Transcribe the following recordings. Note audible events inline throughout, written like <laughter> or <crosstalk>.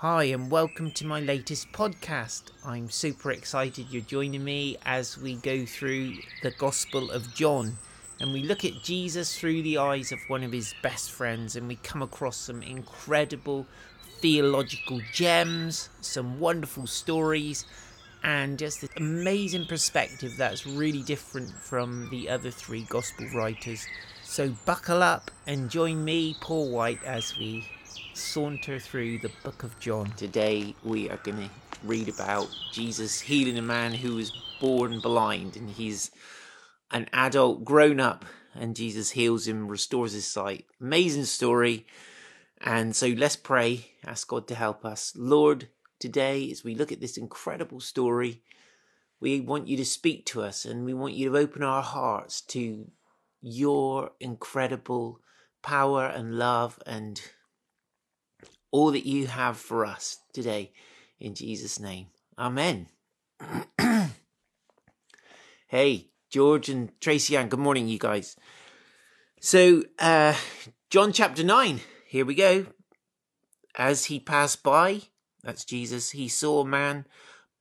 Hi, and welcome to my latest podcast. I'm super excited you're joining me as we go through the Gospel of John and we look at Jesus through the eyes of one of his best friends and we come across some incredible theological gems, some wonderful stories, and just this amazing perspective that's really different from the other three Gospel writers. So, buckle up and join me, Paul White, as we saunter through the book of John. Today we are going to read about Jesus healing a man who was born blind and he's an adult grown up and Jesus heals him, restores his sight. Amazing story. And so let's pray, ask God to help us. Lord, today as we look at this incredible story, we want you to speak to us and we want you to open our hearts to your incredible power and love and all that you have for us today in Jesus' name. Amen. <clears throat> hey, George and Tracy Ann, good morning, you guys. So, uh, John chapter 9, here we go. As he passed by, that's Jesus, he saw a man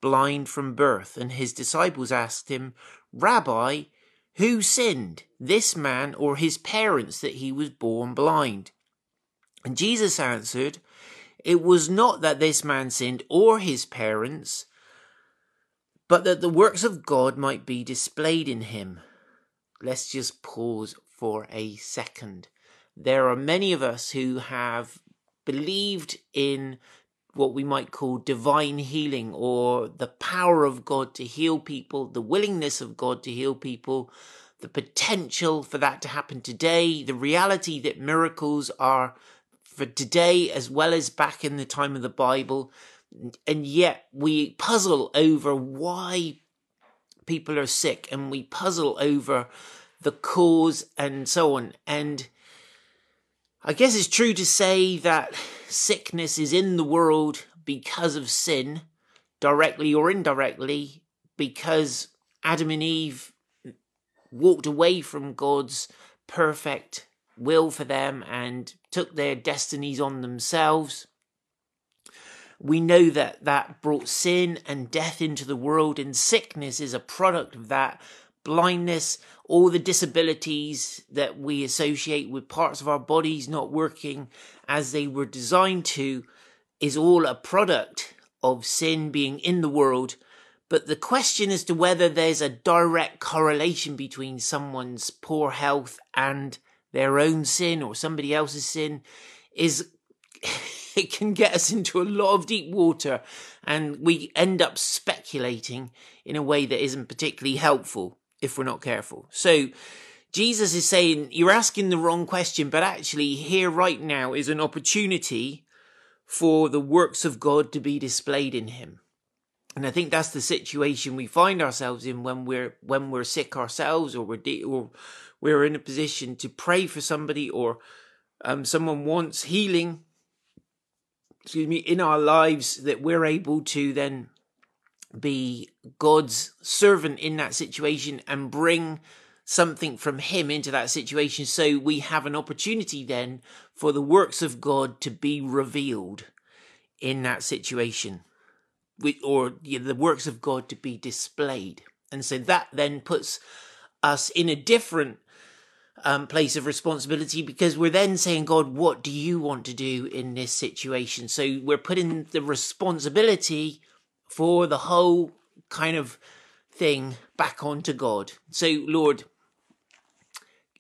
blind from birth, and his disciples asked him, Rabbi, who sinned, this man or his parents, that he was born blind? And Jesus answered, It was not that this man sinned or his parents, but that the works of God might be displayed in him. Let's just pause for a second. There are many of us who have believed in what we might call divine healing or the power of God to heal people, the willingness of God to heal people, the potential for that to happen today, the reality that miracles are for today as well as back in the time of the Bible. And yet we puzzle over why people are sick and we puzzle over the cause and so on. And I guess it's true to say that sickness is in the world because of sin, directly or indirectly, because Adam and Eve walked away from God's perfect will for them and took their destinies on themselves. We know that that brought sin and death into the world, and sickness is a product of that. Blindness, all the disabilities that we associate with parts of our bodies not working as they were designed to, is all a product of sin being in the world. But the question as to whether there's a direct correlation between someone's poor health and their own sin or somebody else's sin is <laughs> it can get us into a lot of deep water and we end up speculating in a way that isn't particularly helpful if we're not careful. So Jesus is saying you're asking the wrong question, but actually here right now is an opportunity for the works of God to be displayed in him. And I think that's the situation we find ourselves in when we're when we're sick ourselves or we're de- or we're in a position to pray for somebody or um, someone wants healing excuse me in our lives that we're able to then be God's servant in that situation and bring something from him into that situation. So we have an opportunity then for the works of God to be revealed in that situation or the works of God to be displayed. And so that then puts us in a different um, place of responsibility because we're then saying, God, what do you want to do in this situation? So we're putting the responsibility for the whole kind of thing back onto God. So, Lord,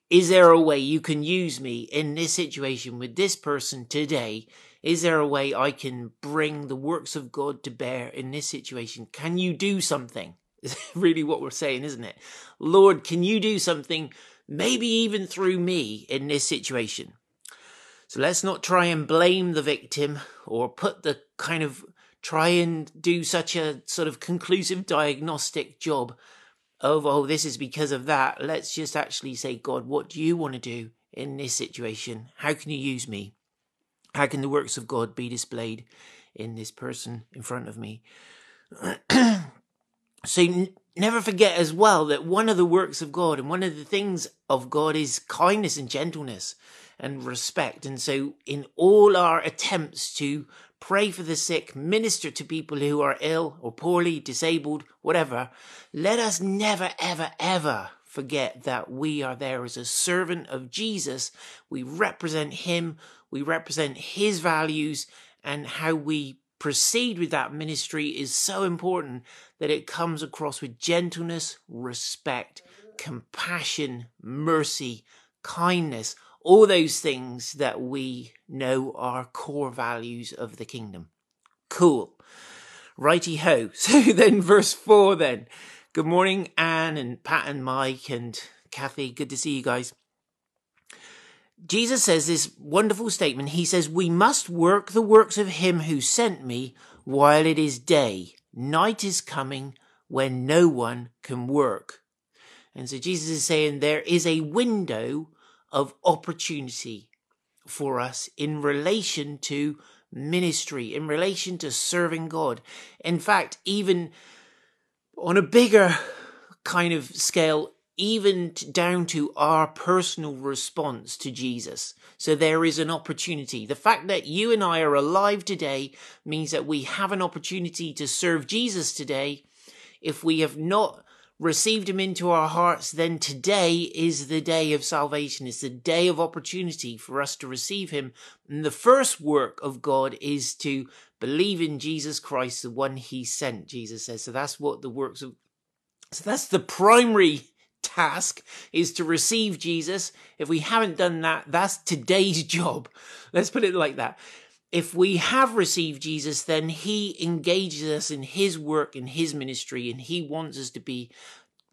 is there a way you can use me in this situation with this person today? Is there a way I can bring the works of God to bear in this situation? Can you do something? <laughs> Is really what we're saying, isn't it? Lord, can you do something maybe even through me in this situation. So let's not try and blame the victim or put the kind of try and do such a sort of conclusive diagnostic job of, oh, this is because of that. Let's just actually say, God, what do you want to do in this situation? How can you use me? How can the works of God be displayed in this person in front of me? <clears throat> so never forget as well that one of the works of God and one of the things of God is kindness and gentleness and respect. And so, in all our attempts to pray for the sick, minister to people who are ill or poorly, disabled, whatever. Let us never, ever, ever forget that we are there as a servant of Jesus. We represent Him, we represent His values, and how we proceed with that ministry is so important that it comes across with gentleness, respect, compassion, mercy, kindness, all those things that we know are core values of the kingdom. Cool. Righty ho. <laughs> So then, verse 4 then. Good morning, Anne and Pat and Mike and Kathy. Good to see you guys. Jesus says this wonderful statement. He says, We must work the works of him who sent me while it is day. Night is coming when no one can work. And so Jesus is saying there is a window of opportunity for us in relation to ministry, in relation to serving God. In fact, even on a bigger kind of scale, even down to our personal response to Jesus. So there is an opportunity. The fact that you and I are alive today means that we have an opportunity to serve Jesus today. If we have not received him into our hearts, then today is the day of salvation. It's the day of opportunity for us to receive him. And the first work of God is to believe in Jesus Christ, the one he sent, Jesus says. So that's what the works of, so that's the primary task is to receive Jesus. If we haven't done that, that's today's <laughs> job. Let's put it like that if we have received Jesus, then he engages us in his work and his ministry, and he wants us to be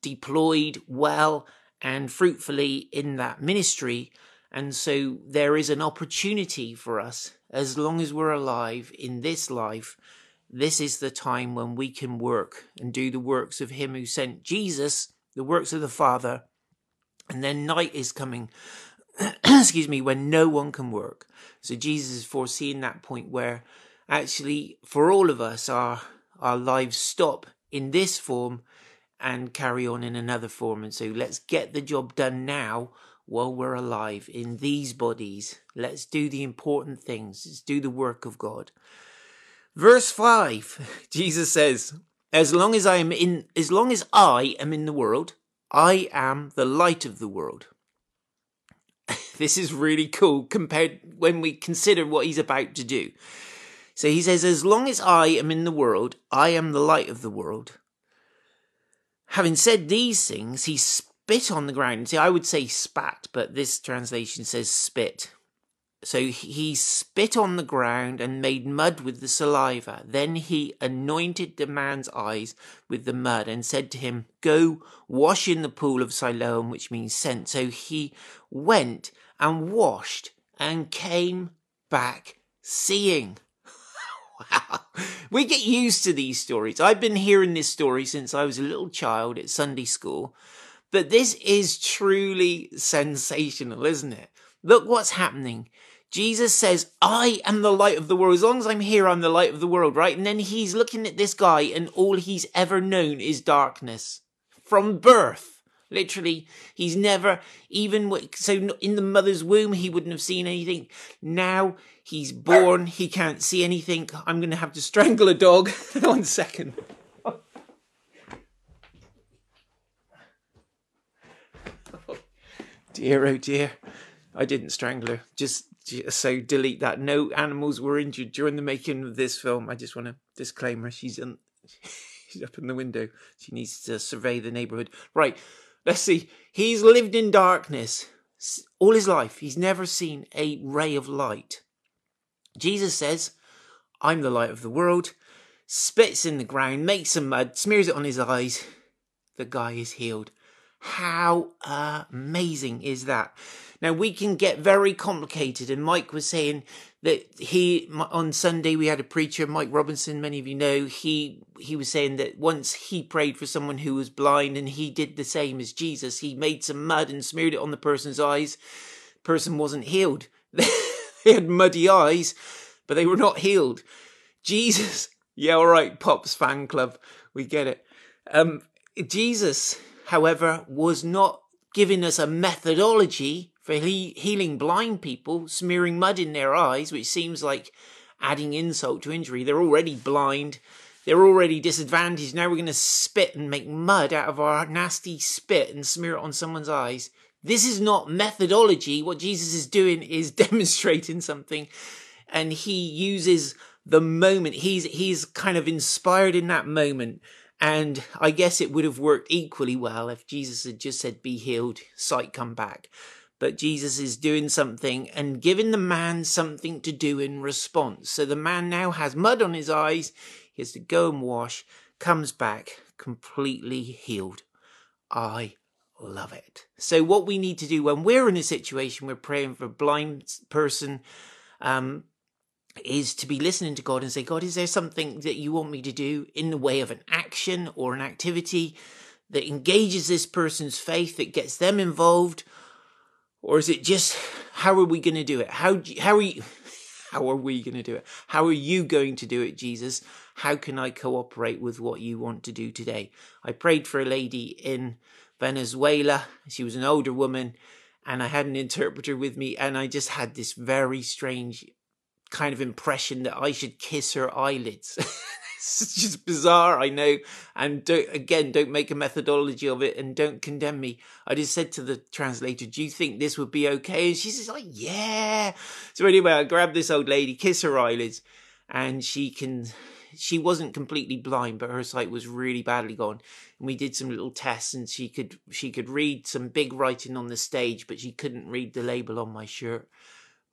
deployed well and fruitfully in that ministry. And so there is an opportunity for us, as long as we're alive in this life, this is the time when we can work and do the works of him who sent Jesus, the works of the Father. And then night is coming <clears throat> excuse me, when no one can work. So Jesus is foreseeing that point where actually for all of us our our lives stop in this form and carry on in another form. And so let's get the job done now while we're alive in these bodies. Let's do the important things. Let's do the work of God. Verse 5, <laughs> Jesus says, As long as I am in as long as I am in the world, I am the light of the world. <laughs> this is really cool compared when we consider what he's about to do. So he says, As long as I am in the world, I am the light of the world. Having said these things, he spit on the ground. See, I would say spat, but this translation says spit. So he spit on the ground and made mud with the saliva. Then he anointed the man's eyes with the mud and said to him, Go wash in the pool of Siloam, which means sent. So he went and washed and came back seeing. <laughs> wow. We get used to these stories. I've been hearing this story since I was a little child at Sunday school, but this is truly sensational, isn't it? Look what's happening. Jesus says, I am the light of the world. As long as I'm here, I'm the light of the world, right? And then he's looking at this guy, and all he's ever known is darkness from birth. Literally, he's never even so in the mother's womb he wouldn't have seen anything. Now he's born, he can't see anything. I'm going to have to strangle a dog. <laughs> One second. <laughs> Dear, oh dear. I didn't strangle her. Just so delete that. No animals were injured during the making of this film. I just want to disclaimer. She's in, <laughs> she's up in the window. She needs to survey the neighborhood. Right. Let's see. He's lived in darkness all his life. He's never seen a ray of light. Jesus says, I'm the light of the world, spits in the ground, makes some mud, smears it on his eyes. The guy is healed. How amazing is that? Now we can get very complicated, and Mike was saying that he on Sunday we had a preacher, Mike Robinson. Many of you know he he was saying that once he prayed for someone who was blind, and he did the same as Jesus. He made some mud and smeared it on the person's eyes. Person wasn't healed. <laughs> they had muddy eyes, but they were not healed. Jesus, <laughs> yeah, all right, Pops fan club, we get it. Um, Jesus, however, was not giving us a methodology for he- healing blind people, smearing mud in their eyes, which seems like adding insult to injury. They're already blind. They're already disadvantaged. Now we're going to spit and make mud out of our nasty spit and smear it on someone's eyes. This is not methodology. What Jesus is doing is <laughs> demonstrating something and he uses the moment. He's, he's kind of inspired in that moment. And I guess it would have worked equally well if Jesus had just said, be healed, sight come back. But Jesus is doing something and giving the man something to do in response. So the man now has mud on his eyes. He has to go and wash, comes back completely healed. I love it. So what we need to do when we're in a situation, we're praying for a blind person, um, is to be listening to God and say, God, is there something that you want me to do in the way of an action or an activity that engages this person's faith, that gets them involved? Or is it just, how are we going to do it? How, how are you, <laughs> how are we going to do it? How are you going to do it, Jesus? How can I cooperate with what you want to do today? I prayed for a lady in Venezuela. She was an older woman and I had an interpreter with me and I just had this very strange kind of impression that I should kiss her eyelids. <laughs> it's just bizarre, I know. And don't, again, don't make a methodology of it and don't condemn me. I just said to the translator, do you think this would be okay? And she says, like, yeah. So anyway, I grabbed this old lady, kiss her eyelids and she can she wasn't completely blind, but her sight was really badly gone. And we did some little tests, and she could she could read some big writing on the stage, but she couldn't read the label on my shirt.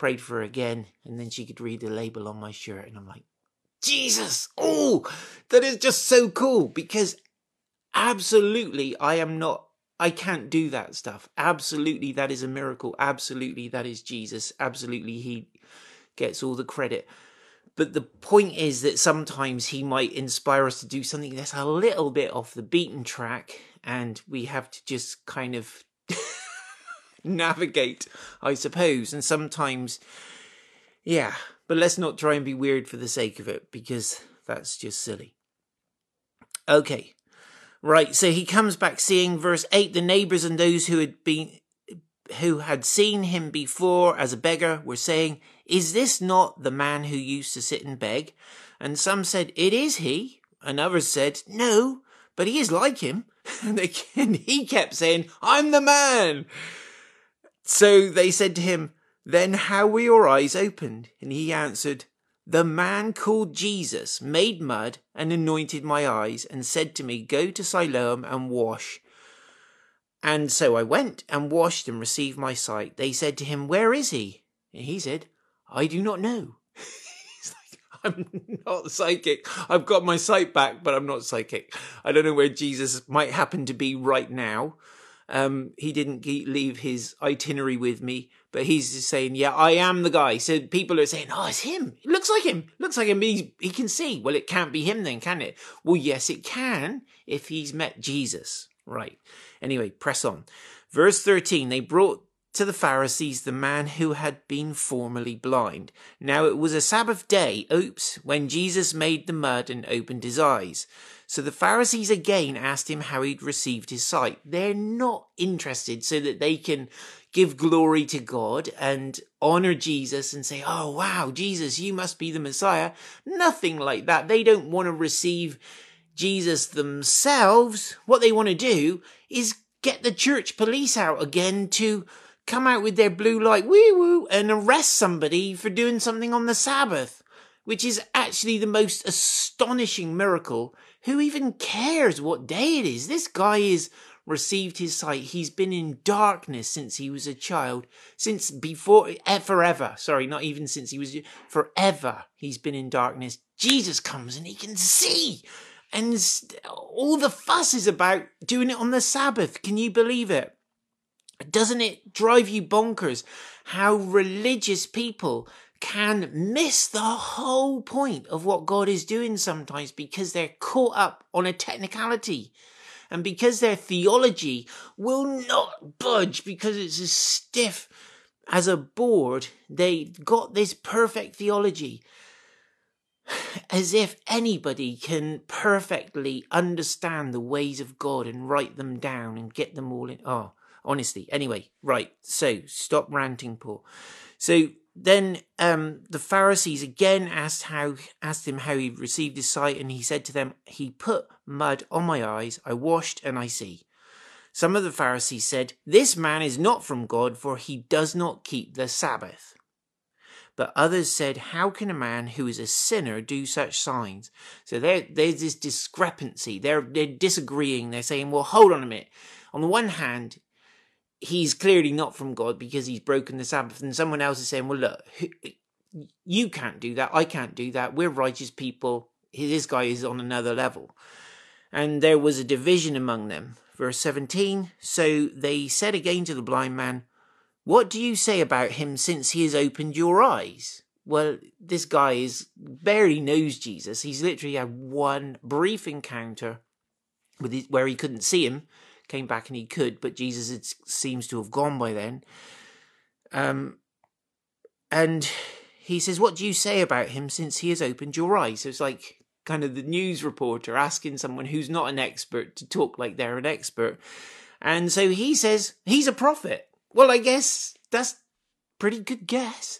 Prayed for her again, and then she could read the label on my shirt, and I'm like, Jesus! Oh, that is just so cool because absolutely, I am not. I can't do that stuff. Absolutely, that is a miracle. Absolutely, that is Jesus. Absolutely, he gets all the credit. But the point is that sometimes he might inspire us to do something that's a little bit off the beaten track, and we have to just kind of <laughs> navigate, I suppose. And sometimes, yeah, but let's not try and be weird for the sake of it, because that's just silly. Okay, right, so he comes back seeing verse 8 the neighbors and those who had been who had seen him before as a beggar were saying, Is this not the man who used to sit and beg? And some said, It is he. And others said, No, but he is like him. <laughs> And he kept saying, I'm the man. So they said to him, Then how were your eyes opened? And he answered, The man called Jesus made mud and anointed my eyes and said to me, Go to Siloam and wash. And so I went and washed and received my sight. They said to him, Where is he? And he said, I do not know. <laughs> He's like, I'm not psychic. I've got my sight back, but I'm not psychic. I don't know where Jesus might happen to be right now. Um, he didn't leave his itinerary with me, but he's just saying, "Yeah, I am the guy." So people are saying, "Oh, it's him. It looks like him. Looks like him. He he can see." Well, it can't be him then, can it? Well, yes, it can if he's met Jesus. Right. Anyway, press on. Verse 13 They brought to the Pharisees the man who had been formerly blind. Now it was a Sabbath day, oops, when Jesus made the mud and opened his eyes. So the Pharisees again asked him how he'd received his sight. They're not interested so that they can give glory to God and honor Jesus and say, Oh wow, Jesus, you must be the Messiah. Nothing like that. They don't want to receive Jesus themselves, what they want to do is get the church police out again to come out with their blue light woo woo and arrest somebody for doing something on the Sabbath, which is actually the most astonishing miracle. Who even cares what day it is? This guy is received his sight. He's been in darkness since he was a child, since before, eh, forever. Sorry, not even since he was, forever. He's been in darkness. Jesus comes and he can see. And all the fuss is about doing it on the Sabbath. Can you believe it? Doesn't it drive you bonkers how religious people can miss the whole point of what God is doing sometimes because they're caught up on a technicality? And because their theology will not budge because it's as stiff as a board, they've got this perfect theology <sighs> as if anybody can perfectly understand the ways of God and write them down and get them all in. Oh, honestly. Anyway, right. So stop ranting, Paul. So then um, the Pharisees again asked how asked him how he received his sight, and he said to them, "He put mud on my eyes. I washed, and I see." Some of the Pharisees said, "This man is not from God, for he does not keep the Sabbath." But others said, How can a man who is a sinner do such signs? So there, there's this discrepancy. They're, they're disagreeing. They're saying, Well, hold on a minute. On the one hand, he's clearly not from God because he's broken the Sabbath. And someone else is saying, well, look, you can't do that. I can't do that. We're righteous people. This guy is on another level. And there was a division among them. Verse 17 So they said again to the blind man, What do you say about him since he has opened your eyes? Well, this guy is barely knows Jesus. He's literally had one brief encounter with his, where he couldn't see him came back and he could, but Jesus it seems to have gone by then. Um, and he says, What do you say about him since he has opened your eyes? So it's like kind of the news reporter asking someone who's not an expert to talk like they're an expert. And so he says, He's a prophet. Well, I guess that's pretty good guess.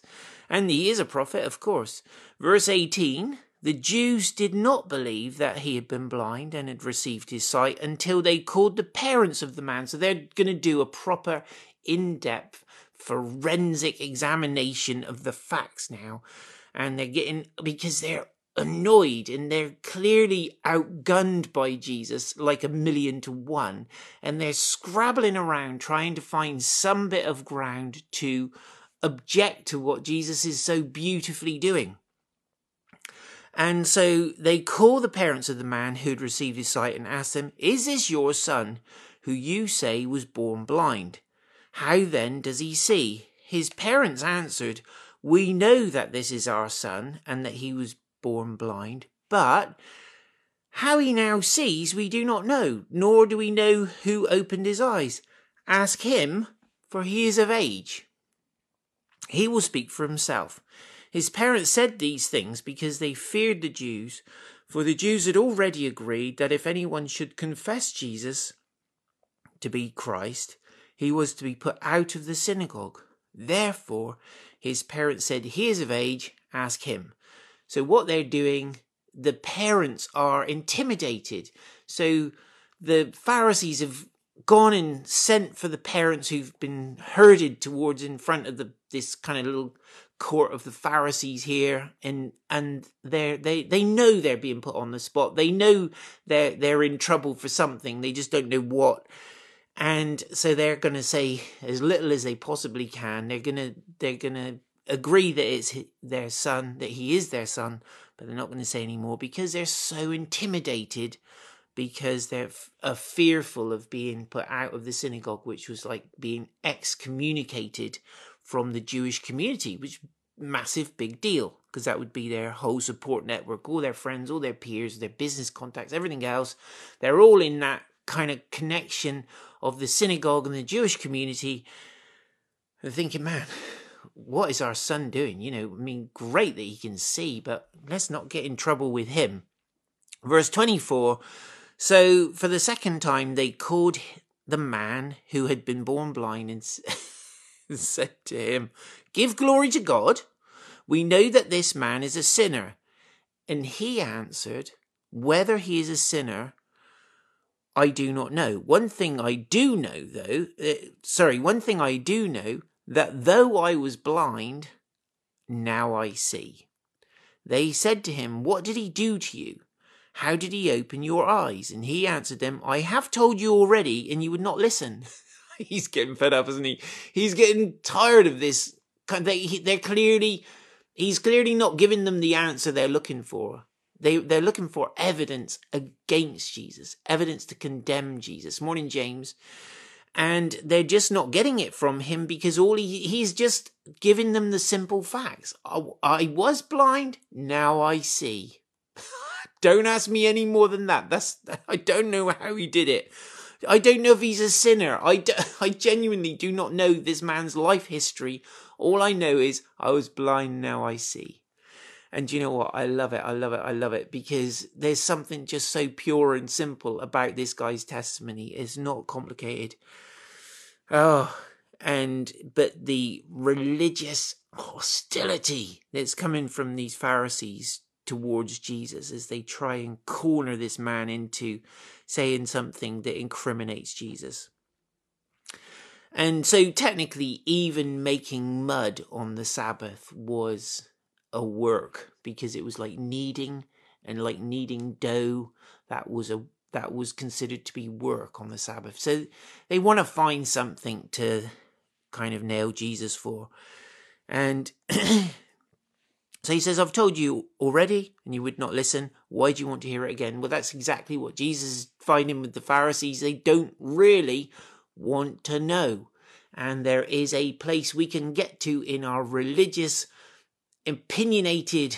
And he is a prophet, of course. Verse 18 the Jews did not believe that he had been blind and had received his sight until they called the parents of the man. So they're going to do a proper, in depth, forensic examination of the facts now. And they're getting, because they're annoyed and they're clearly outgunned by Jesus like a million to one. And they're scrabbling around trying to find some bit of ground to object to what Jesus is so beautifully doing. And so they call the parents of the man who had received his sight and ask them, Is this your son, who you say was born blind? How then does he see? His parents answered, We know that this is our son, and that he was born blind, but how he now sees we do not know, nor do we know who opened his eyes. Ask him, for he is of age. He will speak for himself. His parents said these things because they feared the Jews, for the Jews had already agreed that if anyone should confess Jesus to be Christ, he was to be put out of the synagogue. Therefore, his parents said, He is of age, ask him. So, what they're doing, the parents are intimidated. So, the Pharisees have gone and sent for the parents who've been herded towards in front of the this kind of little court of the Pharisees here, and and they they they know they're being put on the spot. They know they're they're in trouble for something. They just don't know what. And so they're going to say as little as they possibly can. They're to they're to agree that it's their son, that he is their son, but they're not going to say any more because they're so intimidated because they're f- fearful of being put out of the synagogue, which was like being excommunicated from the Jewish community, which massive big deal because that would be their whole support network, all their friends, all their peers, their business contacts, everything else. They're all in that kind of connection of the synagogue and the Jewish community. They're thinking, man, what is our son doing? You know, I mean, great that he can see, but let's not get in trouble with him. Verse 24 So for the second time, they called the man who had been born blind and. <laughs> <laughs> said to him, Give glory to God. We know that this man is a sinner. And he answered, Whether he is a sinner, I do not know. One thing I do know, though, uh, sorry, one thing I do know, that though I was blind, now I see. They said to him, What did he do to you? How did he open your eyes? And he answered them, I have told you already, and you would not listen. <laughs> <laughs> he's getting fed up, isn't he? He's getting tired of this. They, they're clearly, he's clearly not giving them the answer they're looking for. They, they're looking for evidence against Jesus, evidence to condemn Jesus. Morning, James. And they're just not getting it from him because all he, he's just giving them the simple facts. I, I was blind, now I see. <laughs> don't ask me any more than that. That's, <laughs> I don't know how he did it. I don't know if he's a sinner. I, <laughs> I genuinely do not know this man's life history. All I know is I was blind, now I see. And you know what? I love it. I love it. I love it because there's something just so pure and simple about this guy's testimony. It's not complicated. Oh, and but the religious hostility that's coming from these Pharisees towards Jesus as they try and corner this man into saying something that incriminates Jesus. And so, technically, even making mud on the Sabbath was a work because it was like kneading and like kneading dough. That was a that was considered to be work on the Sabbath. So they want to find something to kind of nail Jesus for. And <clears throat> so he says, I've told you already, and you would not listen. Why do you want to hear it again? Well, that's exactly what Jesus is finding with the Pharisees. They don't really want to know. And there is a place we can get to in our religious, opinionated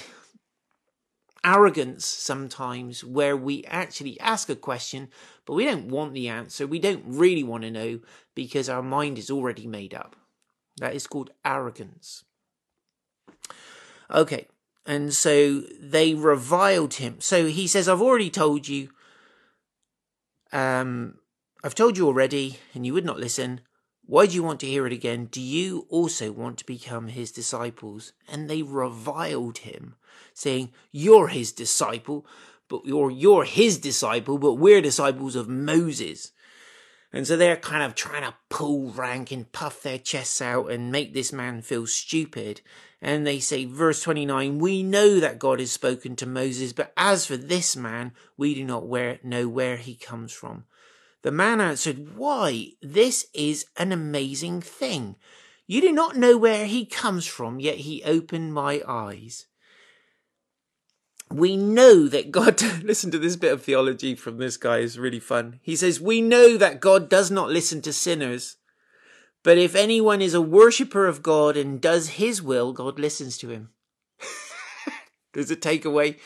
arrogance sometimes where we actually ask a question, but we don't want the answer. We don't really want to know because our mind is already made up. That is called arrogance. Okay, and so they reviled him. So he says, I've already told you, um, I've told you already, and you would not listen. Why do you want to hear it again? Do you also want to become his disciples? And they reviled him, saying, You're his disciple, but you're, you're his disciple, but we're disciples of Moses. And so they're kind of trying to pull rank and puff their chests out and make this man feel stupid. And they say, verse 29, we know that God has spoken to Moses, but as for this man, we do not know where he comes from. The man answered, Why, this is an amazing thing. You do not know where he comes from, yet he opened my eyes we know that God, <laughs> listen to this bit of theology from this guy, is really fun. He says, We know that God does not listen to sinners, but if anyone is a worshipper of God and does his will, God listens to him. <laughs> There's a takeaway.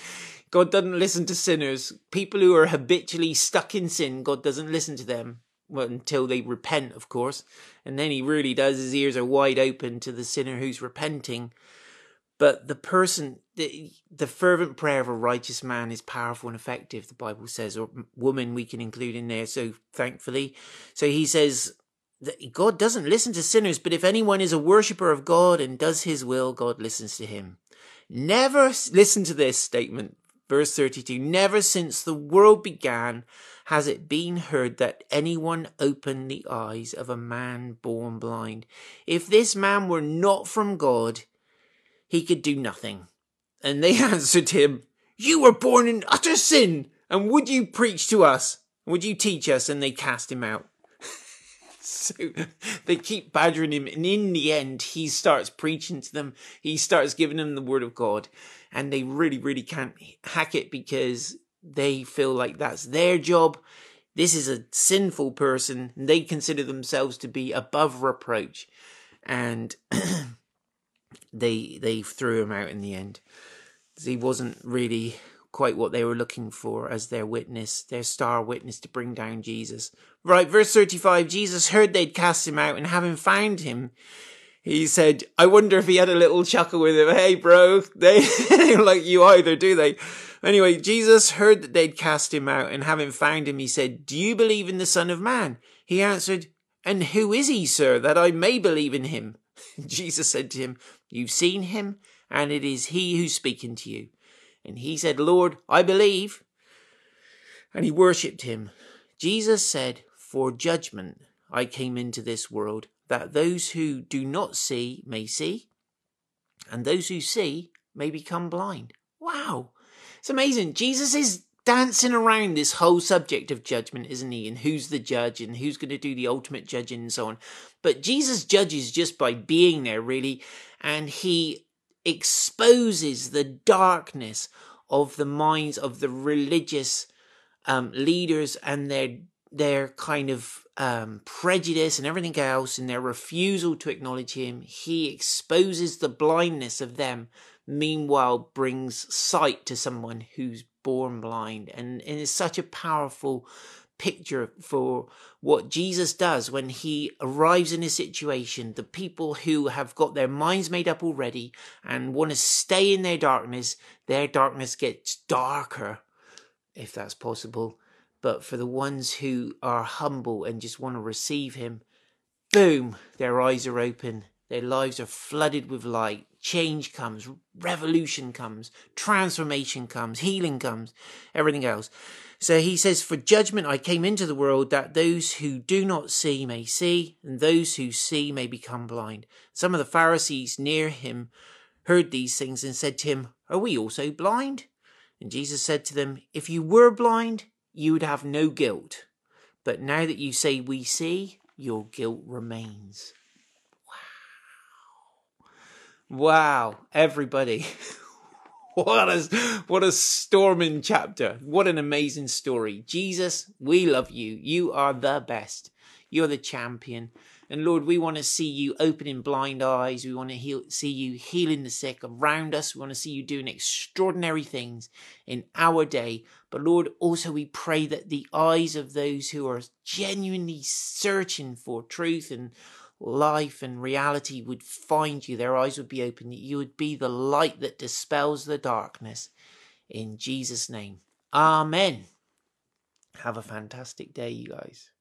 God doesn't listen to sinners. People who are habitually stuck in sin, God doesn't listen to them. Well, until they repent, of course. And then he really does. His ears are wide open to the sinner who's repenting. But the person, the, the fervent prayer of a righteous man is powerful and effective, the Bible says, or woman we can include in there. So thankfully, so he says that God doesn't listen to sinners, but if anyone is a worshipper of God and does his will, God listens to him. Never listen to this statement, verse 32. Never since the world began has it been heard that anyone opened the eyes of a man born blind. If this man were not from God, he could do nothing. And they <laughs> answered him, You were born in utter sin, and would you preach to us? Would you teach us? And they cast him out. <laughs> so they keep badgering him, and in the end, he starts preaching to them. He starts giving them the word of God, and they really, really can't hack it because they feel like that's their job. This is a sinful person, they consider themselves to be above reproach. And <clears throat> they they threw him out in the end. He wasn't really quite what they were looking for as their witness, their star witness to bring down Jesus. Right, verse 35 Jesus heard they'd cast him out, and having found him, he said, I wonder if he had a little chuckle with him. Hey, bro, they <laughs> like you either, do they? Anyway, Jesus heard that they'd cast him out, and having found him, he said, Do you believe in the Son of Man? He answered, And who is he, sir, that I may believe in him? <laughs> Jesus said to him, You've seen him, and it is he who's speaking to you. And he said, Lord, I believe. And he worshipped him. Jesus said, For judgment I came into this world, that those who do not see may see, and those who see may become blind. Wow. It's amazing. Jesus is dancing around this whole subject of judgment, isn't he? And who's the judge and who's going to do the ultimate judging and so on. But Jesus judges just by being there, really, and he exposes the darkness of the minds of the religious um, leaders and their their kind of um, prejudice and everything else and their refusal to acknowledge him. He exposes the blindness of them, meanwhile brings sight to someone who's born blind. And, and it's such a powerful picture for what Jesus does when he arrives in a situation. The people who have got their minds made up already and want to stay in their darkness, their darkness gets darker, if that's possible. But for the ones who are humble and just want to receive him, boom, their eyes are open their lives are flooded with light. Change comes, revolution comes, transformation comes, healing comes, everything else. So he says, For judgment I came into the world that those who do not see may see, and those who see may become blind. Some of the Pharisees near him heard these things and said to him, Are we also blind? And Jesus said to them, If you were blind, you would have no guilt. But now that you say we see, your guilt remains. Wow, everybody. <laughs> what a what a storming chapter. What an amazing story. Jesus, we love you. You are the best. You're the champion. And Lord, we want to see you opening blind eyes. We want to heal, see you healing the sick around us. We want to see you doing extraordinary things in our day. But Lord, also we pray that the eyes of those who are genuinely searching for truth and life and reality would find you, their eyes would be open, you would be the light that dispels the darkness. In Jesus' name. Amen. Have a fantastic day, you guys.